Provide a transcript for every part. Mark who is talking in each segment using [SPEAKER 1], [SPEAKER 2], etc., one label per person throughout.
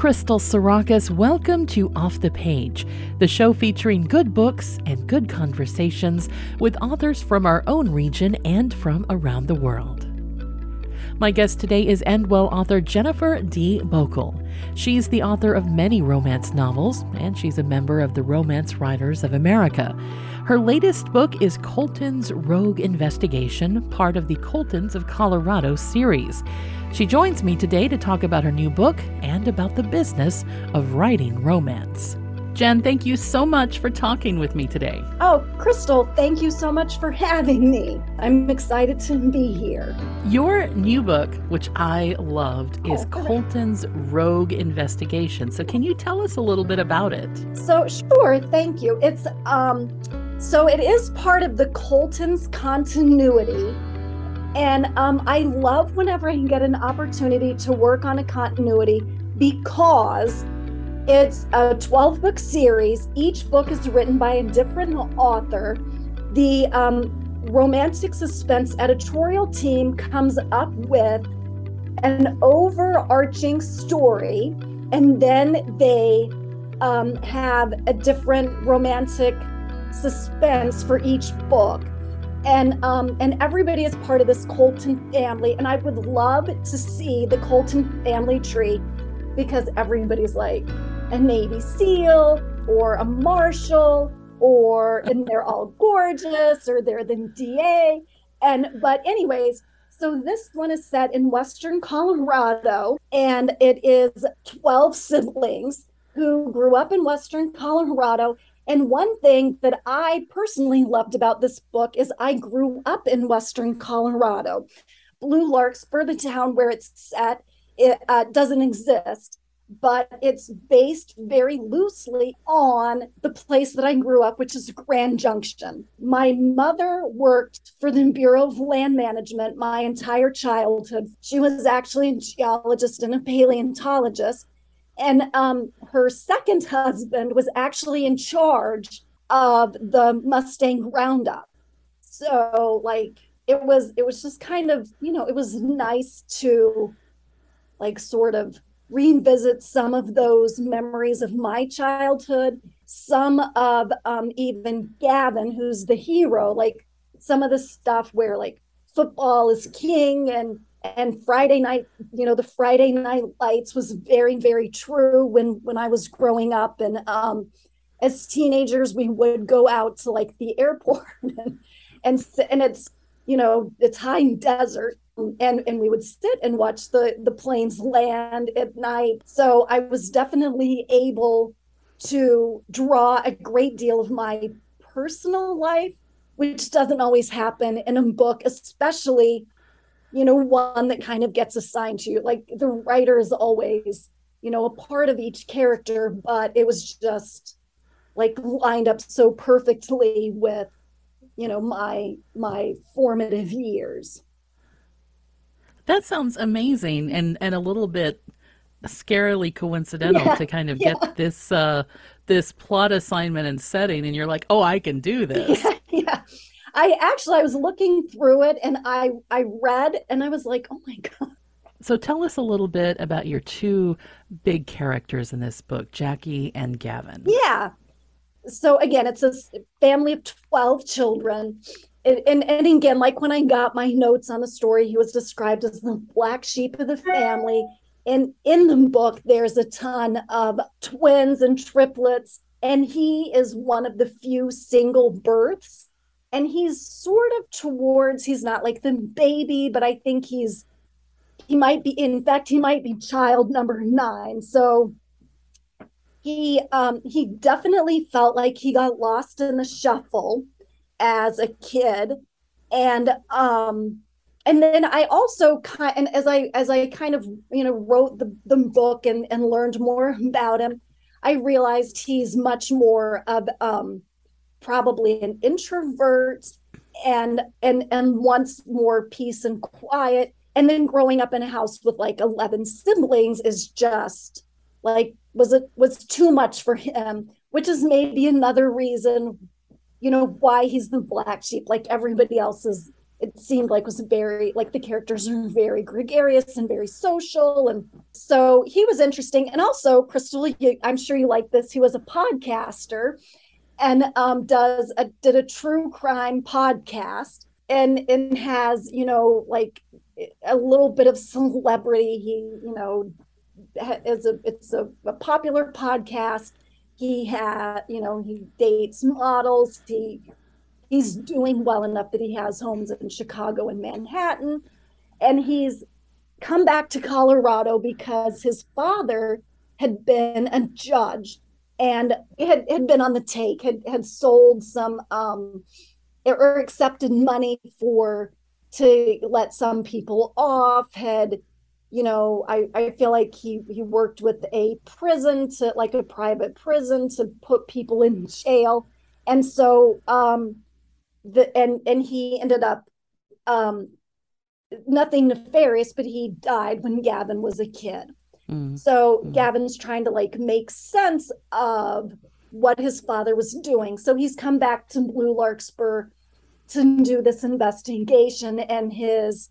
[SPEAKER 1] Crystal Sarakas. Welcome to Off the Page, the show featuring good books and good conversations with authors from our own region and from around the world. My guest today is Endwell author Jennifer D. Bokal. She's the author of many romance novels, and she's a member of the Romance Writers of America. Her latest book is Colton's Rogue Investigation, part of the Coltons of Colorado series. She joins me today to talk about her new book and about the business of writing romance. Jen, thank you so much for talking with me today.
[SPEAKER 2] Oh, Crystal, thank you so much for having me. I'm excited to be here.
[SPEAKER 1] Your new book, which I loved, is oh, Colton's Rogue Investigation. So, can you tell us a little bit about it?
[SPEAKER 2] So, sure, thank you. It's um so it is part of the Colton's continuity and um, I love whenever I can get an opportunity to work on a continuity because it's a 12 book series. Each book is written by a different author. The um, romantic suspense editorial team comes up with an overarching story, and then they um, have a different romantic suspense for each book and um, and everybody is part of this Colton family. And I would love to see the Colton family tree because everybody's like a Navy SEAL or a Marshal, or and they're all gorgeous, or they're the DA. And but anyways, so this one is set in Western Colorado, and it is 12 siblings who grew up in Western Colorado and one thing that I personally loved about this book is I grew up in Western Colorado. Blue Larkspur, the town where it's set, it uh, doesn't exist, but it's based very loosely on the place that I grew up, which is Grand Junction. My mother worked for the Bureau of Land Management my entire childhood. She was actually a geologist and a paleontologist and um, her second husband was actually in charge of the Mustang Roundup. So like it was it was just kind of you know it was nice to like sort of revisit some of those memories of my childhood some of um, even gavin who's the hero like some of the stuff where like football is king and and friday night you know the friday night lights was very very true when when i was growing up. And um as teenagers we would go out to like the airport and and, and it's you know it's high desert. And and we would sit and watch the the planes land at night. So i was definitely able to draw a great deal of my personal life which doesn't always happen in a book especially you know, one that kind of gets assigned to you. Like the writer is always, you know, a part of each character, but it was just like lined up so perfectly with, you know, my my formative years.
[SPEAKER 1] That sounds amazing and and a little bit scarily coincidental yeah, to kind of yeah. get this uh this plot assignment and setting and you're like, "Oh, I can do this."
[SPEAKER 2] Yeah, yeah. I actually I was looking through it and I I read and I was like, oh my god.
[SPEAKER 1] So tell us a little bit about your two big characters in this book, Jackie and Gavin.
[SPEAKER 2] Yeah. So again, it's a family of 12 children. And, and, and again, like when I got my notes on the story, he was described as the black sheep of the family. And in the book, there's a ton of twins and triplets. And he is one of the few single births and he's sort of towards he's not like the baby but i think he's he might be in fact he might be child number nine. So he um he definitely felt like he got lost in the shuffle as a kid. And um and then i also kind and as i as i kind of you know wrote the, the book and and learned more about him i realized he's much more of um probably an introvert and and and wants more peace and quiet. And then growing up in a house with like 11 siblings is just like was it was too much for him which is maybe another reason you know why he's the black sheep. Like everybody else is it seemed like was very like the characters are very gregarious and very social. And so he was interesting. And also crystal you, i'm sure you like this. He was a podcaster and um, does a did a true crime podcast and and has you know like a little bit of celebrity. He you know is a it's a, a popular podcast. He had you know he dates models. He he's doing well enough that he has homes in Chicago and Manhattan. And he's come back to Colorado because his father had been a judge and had, had been on the take, had, had sold some um, or accepted money for to let some people off, had you know, I, I feel like he, he worked with a prison to like a private prison to put people in jail. And so um, the and and he ended up um nothing nefarious but he died when gavin was a kid mm. so mm. gavin's trying to like make sense of what his father was doing so he's come back to blue larkspur to do this investigation and his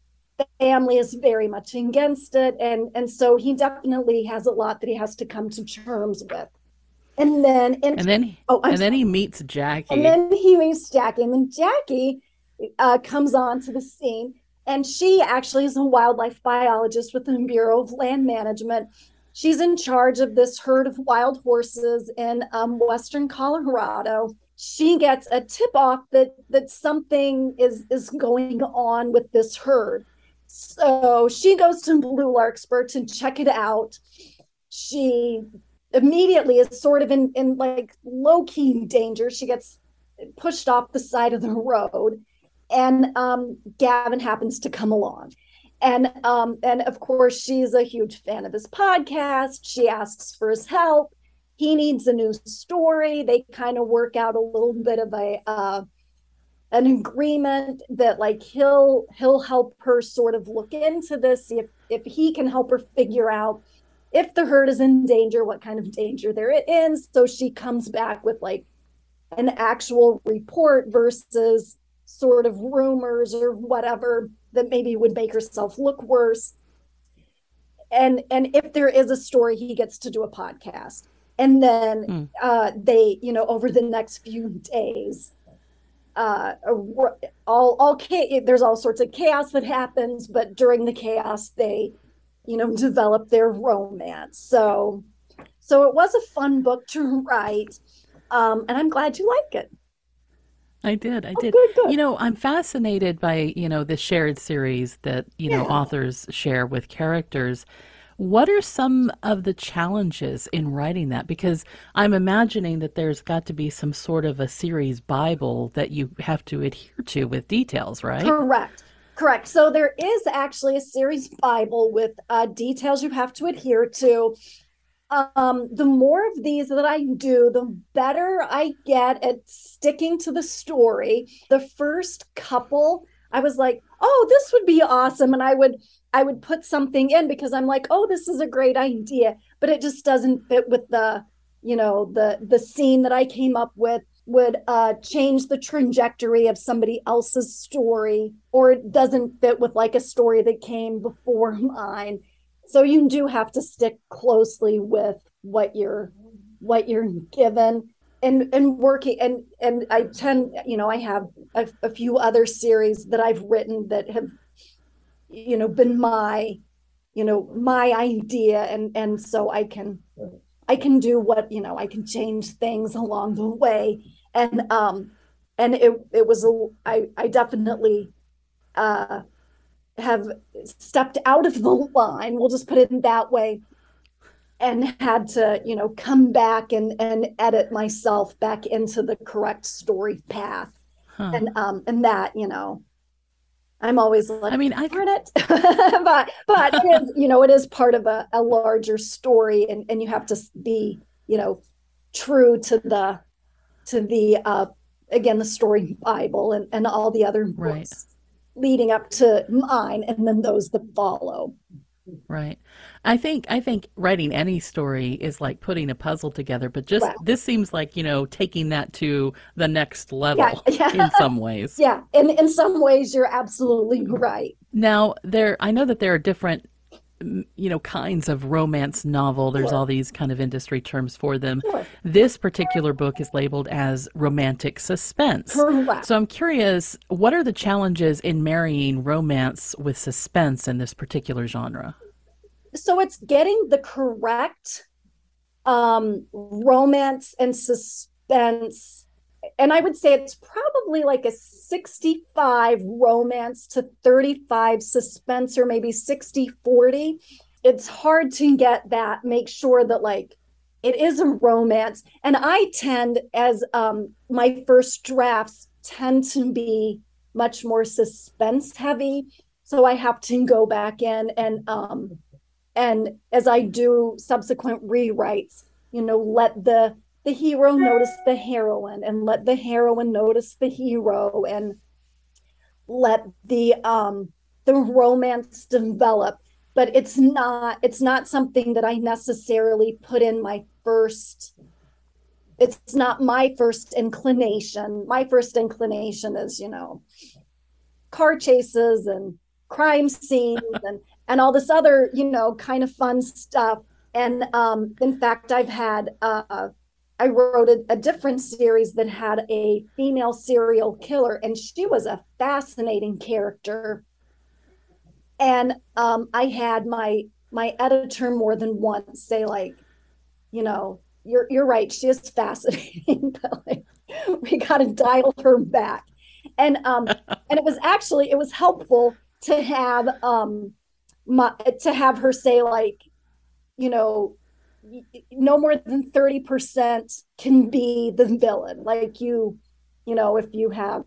[SPEAKER 2] family is very much against it and and so he definitely has a lot that he has to come to terms with and then
[SPEAKER 1] and, and then oh, I'm and sorry. then he meets Jackie.
[SPEAKER 2] And then he meets Jackie, and then Jackie uh, comes on to the scene, and she actually is a wildlife biologist with the Bureau of Land Management. She's in charge of this herd of wild horses in um, western Colorado. She gets a tip off that that something is is going on with this herd. So she goes to Blue Larkspur to check it out. She immediately is sort of in in like low key danger. She gets pushed off the side of the road, and um, Gavin happens to come along. And um, and of course, she's a huge fan of his podcast. She asks for his help. He needs a new story. They kind of work out a little bit of a uh, an agreement that like he'll he'll help her sort of look into this, see if if he can help her figure out if the herd is in danger, what kind of danger they're in. So she comes back with like an actual report versus sort of rumors or whatever that maybe would make herself look worse. And and if there is a story, he gets to do a podcast. And then mm. uh, they, you know, over the next few days, uh, all all there's all sorts of chaos that happens, but during the chaos, they you know, develop their romance. So, so it was a fun book to write, um, and I'm glad you like it.
[SPEAKER 1] I did. I oh, did. Good, good. You know, I'm fascinated by, you know, the shared series that, you know, authors share with characters. What are some of the challenges in writing that? Because I'm imagining that there's got to be some sort of a series Bible that you have to adhere to with details, right?
[SPEAKER 2] Correct. Correct. So there is actually a series Bible with uh, details you have to adhere to. Um, the more of these that I do, the better I get at sticking to the story. The first couple, I was like, "Oh, this would be awesome," and I would I would put something in because I'm like, "Oh, this is a great idea," but it just doesn't fit with the you know the the scene that I came up with would uh, change the trajectory of somebody else's story or it doesn't fit with like a story that came before mine so you do have to stick closely with what you're what you're given and and working and and i tend you know i have a, a few other series that i've written that have you know been my you know my idea. And and so i can i can do what you know i can change things along the way. And um and it it was a I I definitely uh have stepped out of the line we'll just put it in that way and had to you know come back and and edit myself back into the correct story path huh. and um and that you know I'm always like,
[SPEAKER 1] I mean, I
[SPEAKER 2] heard it, but but it is, you know, it is part of a, a larger story, and and you have to be, you know, true to the to the uh, again the story Bible and, and all the other books right. Leading up to mine, and then those that follow.
[SPEAKER 1] Right. I think I think writing any story is like putting a puzzle together, but just this seems like, you know, taking that to the next level yeah, yeah. in some ways.
[SPEAKER 2] Yeah. In in some ways you're absolutely right.
[SPEAKER 1] Now, there I know that there are different you know kinds of romance novel there's sure. all these kind of industry terms for them sure. this particular book is labeled as romantic suspense Correct. so i'm curious what are the challenges in marrying romance with suspense in this particular genre
[SPEAKER 2] so it's getting the correct um, romance and suspense and I would say it's probably like a 65 romance to 35 suspense or maybe 60 40. It's hard to get that, make sure that like it is a romance. And I tend, as um, my first drafts tend to be much more suspense heavy. So I have to go back in and um, and as I do subsequent rewrites, you know, let the the hero notice the heroine and let the heroine notice the hero and let the um the romance develop. But it's not it's not something that i necessarily put in my first it's not my first inclination. My first inclination is you know car chases and crime scenes and and all this other you know kind of fun stuff. And um in fact i've had uh I wrote a, a, different series that had a female serial killer, and she was a fascinating character. And um, I had my my editor more than once say, like, you know, you're you're right, she is fascinating, but like, we got to dial her back. And um, and it was actually it was helpful to have um, my to have her say like, you know, no more than 30% can be the villain. Like you you know if you have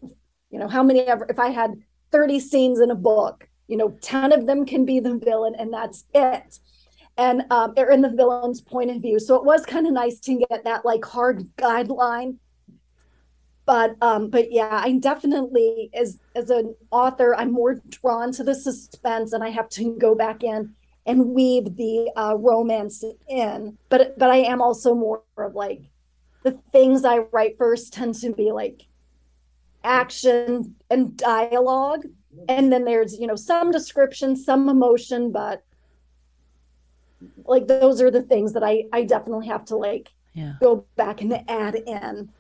[SPEAKER 2] you know how many ever if i had 30 scenes in a book you know 10 of them can be the villain and that's it. And um or in the villain's point of view. So it was kind of nice to get that like hard guideline. But um but yeah i definitely as as an author i'm more drawn to the suspense and i have to go back in and weave the uh, romance in. But but I am also more of like the things I write first tend to be like action and dialogue, and then there's you know some description, some emotion, but like those are the things that I I definitely have to like yeah. go back and add in.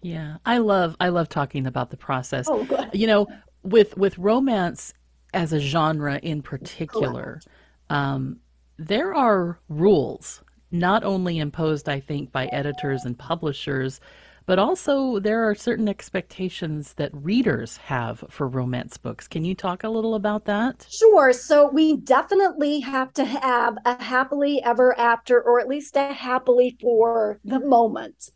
[SPEAKER 1] Yeah, I love I love talking about the process. Oh. You know, with with romance as a genre in particular. Correct um, there are rules not only imposed, I think, by editors and publishers, but also there are certain expectations that readers have for romance books. Can you talk a little about that?
[SPEAKER 2] Sure. So we definitely have to have a happily ever after, or at least a happily for the moment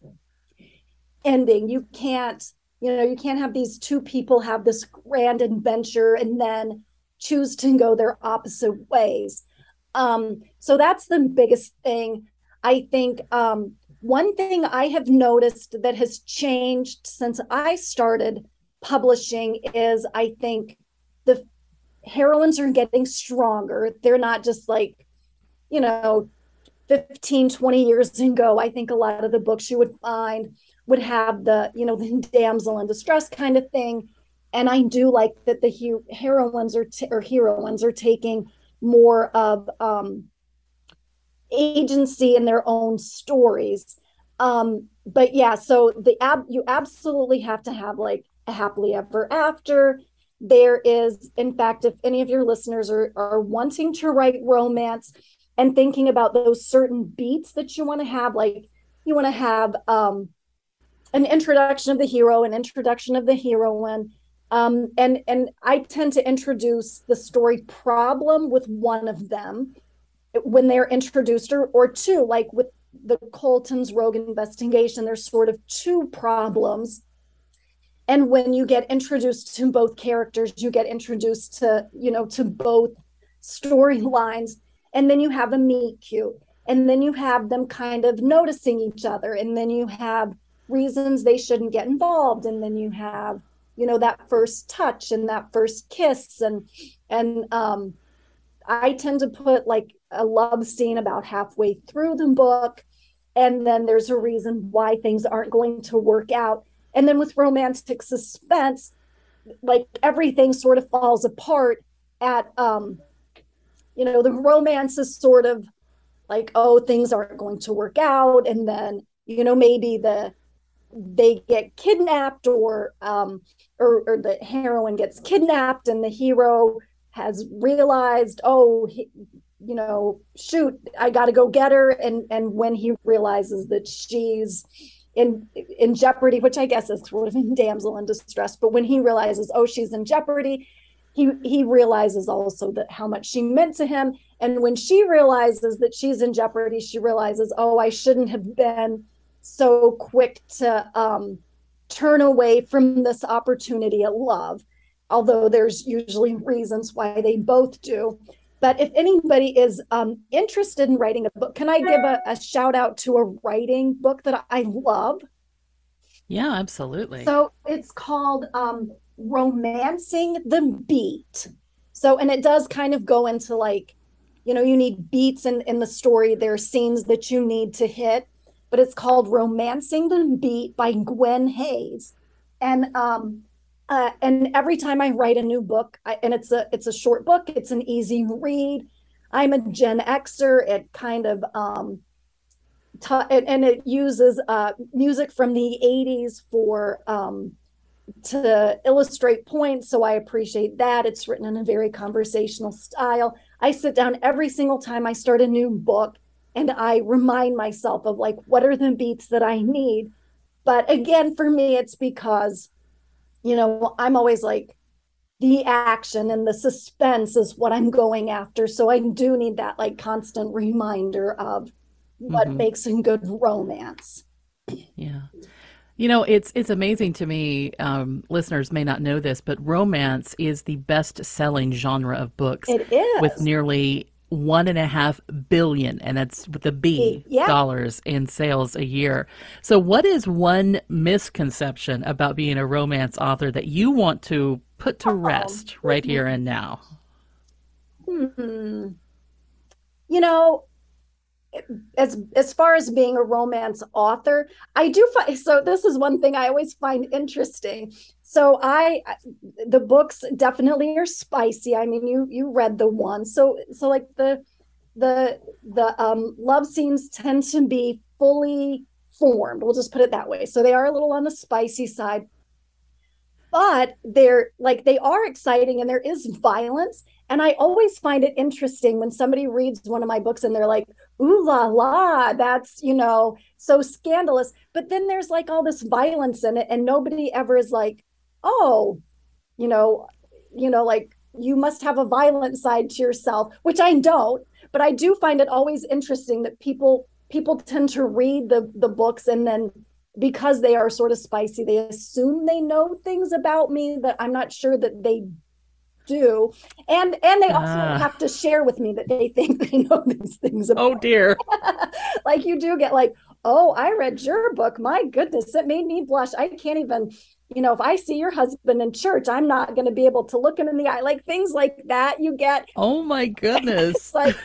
[SPEAKER 2] ending. You can't, you know, you can't have these two people have this grand adventure and then choose to go their opposite ways. Um, so that's the biggest thing. I think um, one thing I have noticed that has changed since I started publishing is I think the heroines are getting stronger. They're not just like, you know, 15, 20 years ago. I think a lot of the books you would find would have the, you know, the damsel in distress kind of thing. And I do like that the he- heroines are t- or heroines are taking more of um, agency in their own stories. Um, but yeah, so the ab you absolutely have to have like a happily ever after. There is, in fact, if any of your listeners are are wanting to write romance and thinking about those certain beats that you want to have, like you want to have um, an introduction of the hero, an introduction of the heroine, um, and and I tend to introduce the story problem with one of them when they're introduced, or or two, like with the Colton's rogue investigation. There's sort of two problems, and when you get introduced to both characters, you get introduced to you know to both storylines, and then you have a meet cute, and then you have them kind of noticing each other, and then you have reasons they shouldn't get involved, and then you have you know that first touch and that first kiss and and um I tend to put like a love scene about halfway through the book. And then there's a reason why things aren't going to work out. And then with romantic suspense, like everything sort of falls apart at um you know the romance is sort of like oh things aren't going to work out and then you know maybe the they get kidnapped or um or, or the heroine gets kidnapped and the hero has realized oh he, you know shoot i got to go get her. And and when he realizes that she's in in jeopardy which i guess is sort of in damsel in distress but when he realizes oh she's in jeopardy he he realizes also that how much she meant to him. And when she realizes that she's in jeopardy she realizes oh i shouldn't have been so quick to um, turn away from this opportunity at love, although there's usually reasons why they both do. But if anybody is um, interested in writing a book, can I give a, a shout out to a writing book that I love?
[SPEAKER 1] Yeah, absolutely.
[SPEAKER 2] So it's called um, Romancing the Beat. So, and it does kind of go into like, you know, you need beats in, in the story. There are scenes that you need to hit but it's called Romancing the Beat by Gwen Hayes. And um, uh, and every time I write a new book, I, and it's a it's a short book, it's an easy read. I'm a Gen Xer. It kind of um, t- and it uses uh, music from the 80s for um, to illustrate points. So I appreciate that. It's written in a very conversational style. I sit down every single time I start a new book and I remind myself of like what are the beats that I need. But again, for me, it's because, you know, I'm always like the action and the suspense is what I'm going after. So I do need that like constant reminder of what mm-hmm. makes a good romance.
[SPEAKER 1] Yeah. You know, it's it's amazing to me. Um, listeners may not know this, but romance is the best-selling genre of books.
[SPEAKER 2] It is
[SPEAKER 1] with nearly one and a half billion, and that's with the B yeah. dollars in sales a year. So, what is one misconception about being a romance author that you want to put to rest oh, right here and now?
[SPEAKER 2] Hmm. You know, as as far as being a romance author i do find so this is one thing i always find interesting. So i the books definitely are spicy. I mean you you read the one. So so like the the the um love scenes tend to be fully formed. We'll just put it that way. So they are a little on the spicy side but they're like they are exciting and there is violence. And i always find it interesting when somebody reads one of my books and they're like ooh la la, that's, you know, so scandalous. But then there's like all this violence in it, and nobody ever is like, oh, you know, you know, like you must have a violent side to yourself, which I don't, but I do find it always interesting that people people tend to read the the books and then because they are sort of spicy, they assume they know things about me that I'm not sure that they do. And and they also uh. have to share with me that they think they know these things
[SPEAKER 1] about. oh dear.
[SPEAKER 2] Like you do get like oh i read your book. My goodness it made me blush. I can't even you know if i see your husband in church i'm not going to be able to look him in the eye. Like things like that you get.
[SPEAKER 1] Oh my goodness.
[SPEAKER 2] It's like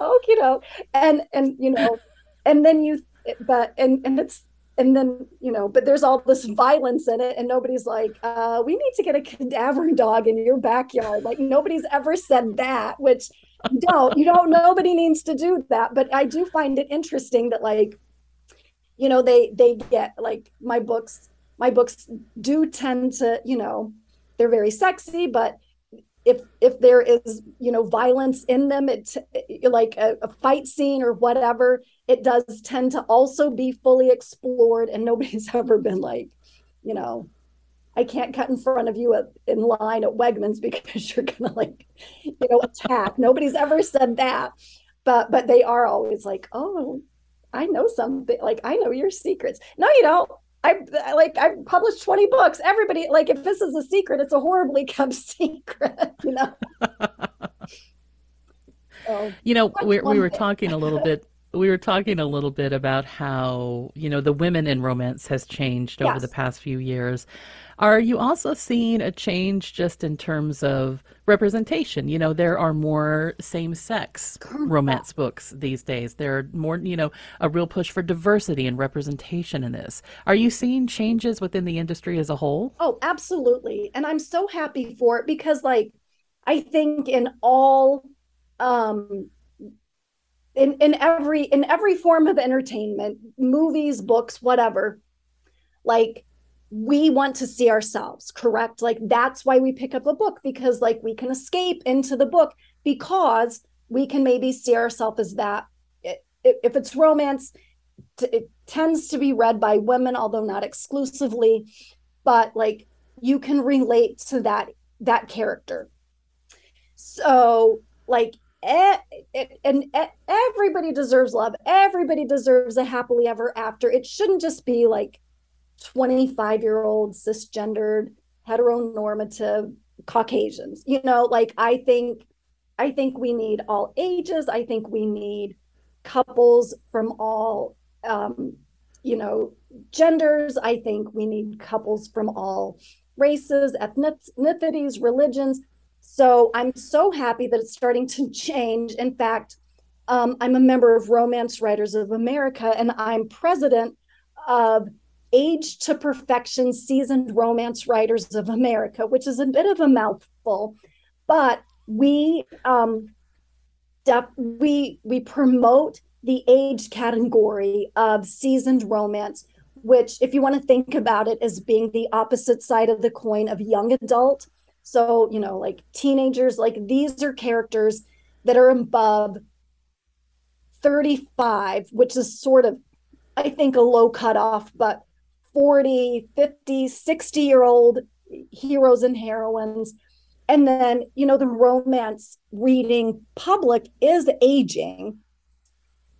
[SPEAKER 2] oh you know and and you know and then you but and and it's and then you know but there's all this violence in it and nobody's like uh we need to get a cadaver dog in your backyard. Like nobody's ever said that which don't you don't nobody needs to do that. But i do find it interesting that like you know they they get like my books my books do tend to you know they're very sexy but if if there is you know violence in them it like a, a, fight scene or whatever it does tend to also be fully explored and nobody's ever been like you know i can't cut in front of you at, in line at wegmans because you're gonna like you know attack. Nobody's ever said that. But but they are always like oh i know something like i know your secrets. No you don't I like I published 20 books. Everybody like if this is a secret, it's a horribly kept secret, you know.
[SPEAKER 1] so, you know, we we were talking a little bit we were talking a little bit about how, you know, the women in romance has changed over the past few years. Are you also seeing a change just in terms of representation? You know, there are more same sex romance books these days. There are more, you know, a real push for diversity and representation in this. Are you seeing changes within the industry as a whole?
[SPEAKER 2] Oh, absolutely. And I'm so happy for it because like I think in all um in in every in every form of entertainment, movies, books, whatever, like we want to see ourselves, correct? Like that's why we pick up a book because like we can escape into the book because we can maybe see ourselves as that. If it's romance, it tends to be read by women, although not exclusively, but like you can relate to that that character. So like and everybody deserves love. Everybody deserves a happily ever after. It shouldn't just be like 25 year old cisgendered heteronormative caucasians. You know like i think i think we need all ages. I think we need couples from all um you know genders. I think we need couples from all races ethnicities religions. So i'm so happy that it's starting to change. In fact um, i'm a member of romance writers of america and i'm president of Age to Perfection Seasoned Romance Writers of America, which is a bit of a mouthful, but we um, def- we we promote the age category of seasoned romance, which, if you want to think about it, as being the opposite side of the coin of young adult. So you know, like teenagers, like these are characters that are above 35, which is sort of I think a low cutoff, but 40, 50, 60 year old heroes and heroines. And then, you know, the romance reading public is aging.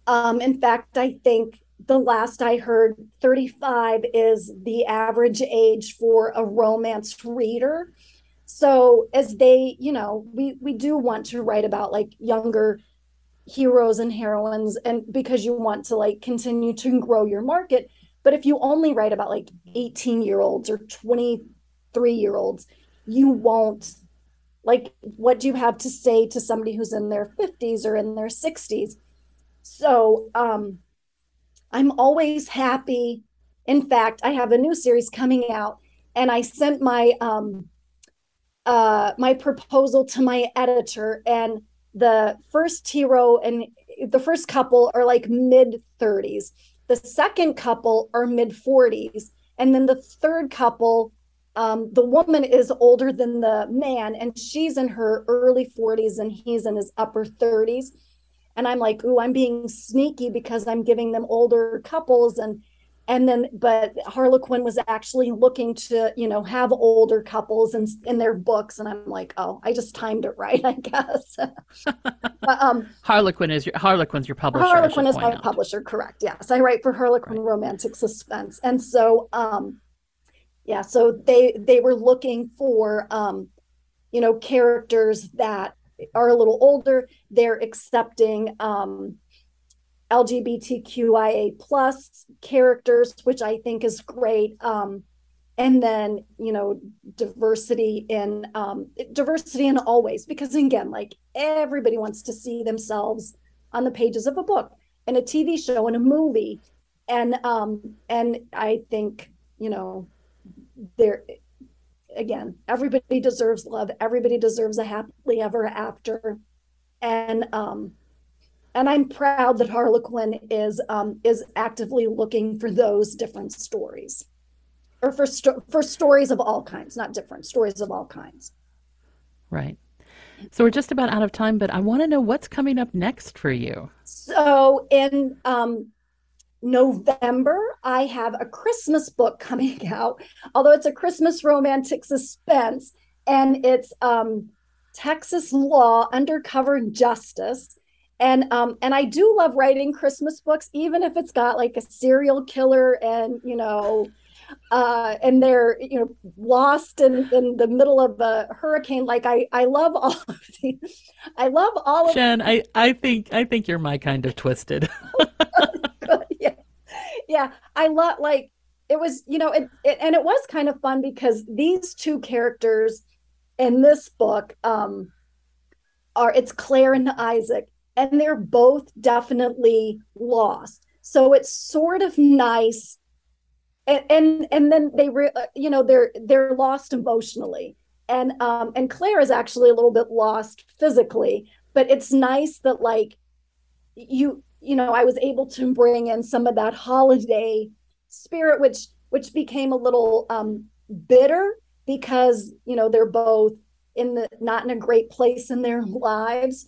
[SPEAKER 2] Um, in fact, I think the last I heard, 35 is the average age for a romance reader. So as they, you know, we we do want to write about like younger heroes and heroines and because you want to like continue to grow your market but if you only write about like 18 year olds or 23 year olds you won't like what do you have to say to somebody who's in their 50s or in their 60s so um i'm always happy. In fact i have a new series coming out and i sent my um uh my proposal to my editor and the first hero and the first couple are like mid 30s the second couple are mid 40s and then the third couple um, the woman is older than the man and she's in her early 40s and he's in his upper 30s and i'm like ooh i'm being sneaky because i'm giving them older couples and and then but harlequin was actually looking to you know have older couples in, in their books. And i'm like oh i just timed it right i guess. But, um
[SPEAKER 1] Harlequin is your Harlequin's your publisher.
[SPEAKER 2] Harlequin is my
[SPEAKER 1] out.
[SPEAKER 2] publisher correct. Yes i write for harlequin romantic suspense. And so um yeah so they they were looking for um you know characters that are a little older. They're accepting um lgbtqia plus characters which i think is great. Um and then you know diversity in um diversity in all ways because again like everybody wants to see themselves on the pages of a book and a tv show and a movie. And um and i think you know there again everybody deserves love. Everybody deserves a happily ever after. And um and i'm proud that harlequin is um is actively looking for those different stories or for sto- for stories of all kinds not different stories of all kinds
[SPEAKER 1] Right. So we're just about out of time, but I want to know what's coming up next for you.
[SPEAKER 2] so in um November, I have a Christmas book coming out, although it's a Christmas romantic suspense, and it's um, Texas Law Undercover Justice. And um, and I do love writing Christmas books, even if it's got like a serial killer and you know uh, and they're you know lost in, in the middle of a hurricane. Like I, I love all of the, I love all of.
[SPEAKER 1] Jen, I, I think I think you're my kind of twisted.
[SPEAKER 2] yeah, yeah, I love like it was you know it, it, and it was kind of fun because these two characters in this book um are it's Claire and Isaac and they're both definitely lost. So it's sort of nice. And and, and then they re, uh, you know they're they're lost emotionally. And um and claire is actually a little bit lost physically but it's nice that like you you know i was able to bring in some of that holiday spirit which which became a little um bitter because you know they're both in the not in a great place in their lives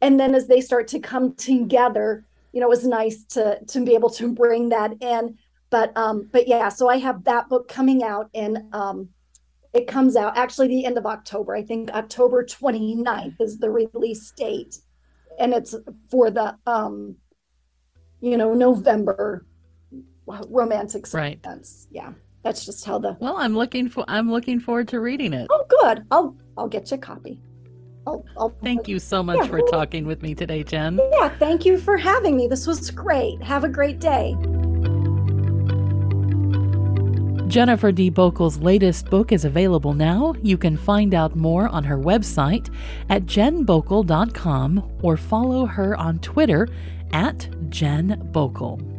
[SPEAKER 2] and then as they start to come together you know it was nice to to be able to bring that in. But um but yeah so i have that book coming out in um it comes out actually the end of october. I think october 29th is the release date. And it's for the um you know november romantic suspense. right yeah that's just how the
[SPEAKER 1] well i'm looking for i'm looking forward to reading it.
[SPEAKER 2] Oh good. I'll i'll get you a copy
[SPEAKER 1] I'll, I'll, thank you so much yeah, for talking with me today jen
[SPEAKER 2] yeah thank you for having me this was great have a great day
[SPEAKER 1] Jennifer D. Bokal's latest book is available now. You can find out more on her website at jenbokel.com or follow her on Twitter at Jen Bokal.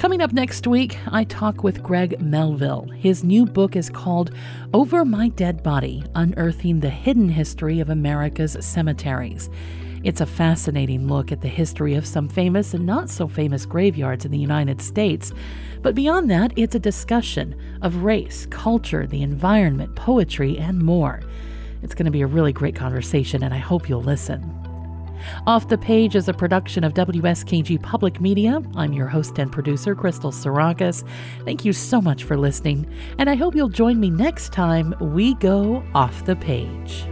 [SPEAKER 1] Coming up next week, I talk with Greg Melville. His new book is called Over My Dead Body Unearthing the Hidden History of America's Cemeteries. It's a fascinating look at the history of some famous and not so famous graveyards in the United States. But beyond that, it's a discussion of race, culture, the environment, poetry, and more. It's going to be a really great conversation, and I hope you'll listen. Off the Page is a production of WSKG Public Media. I'm your host and producer, Crystal Sarakas. Thank you so much for listening, and I hope you'll join me next time we go off the page.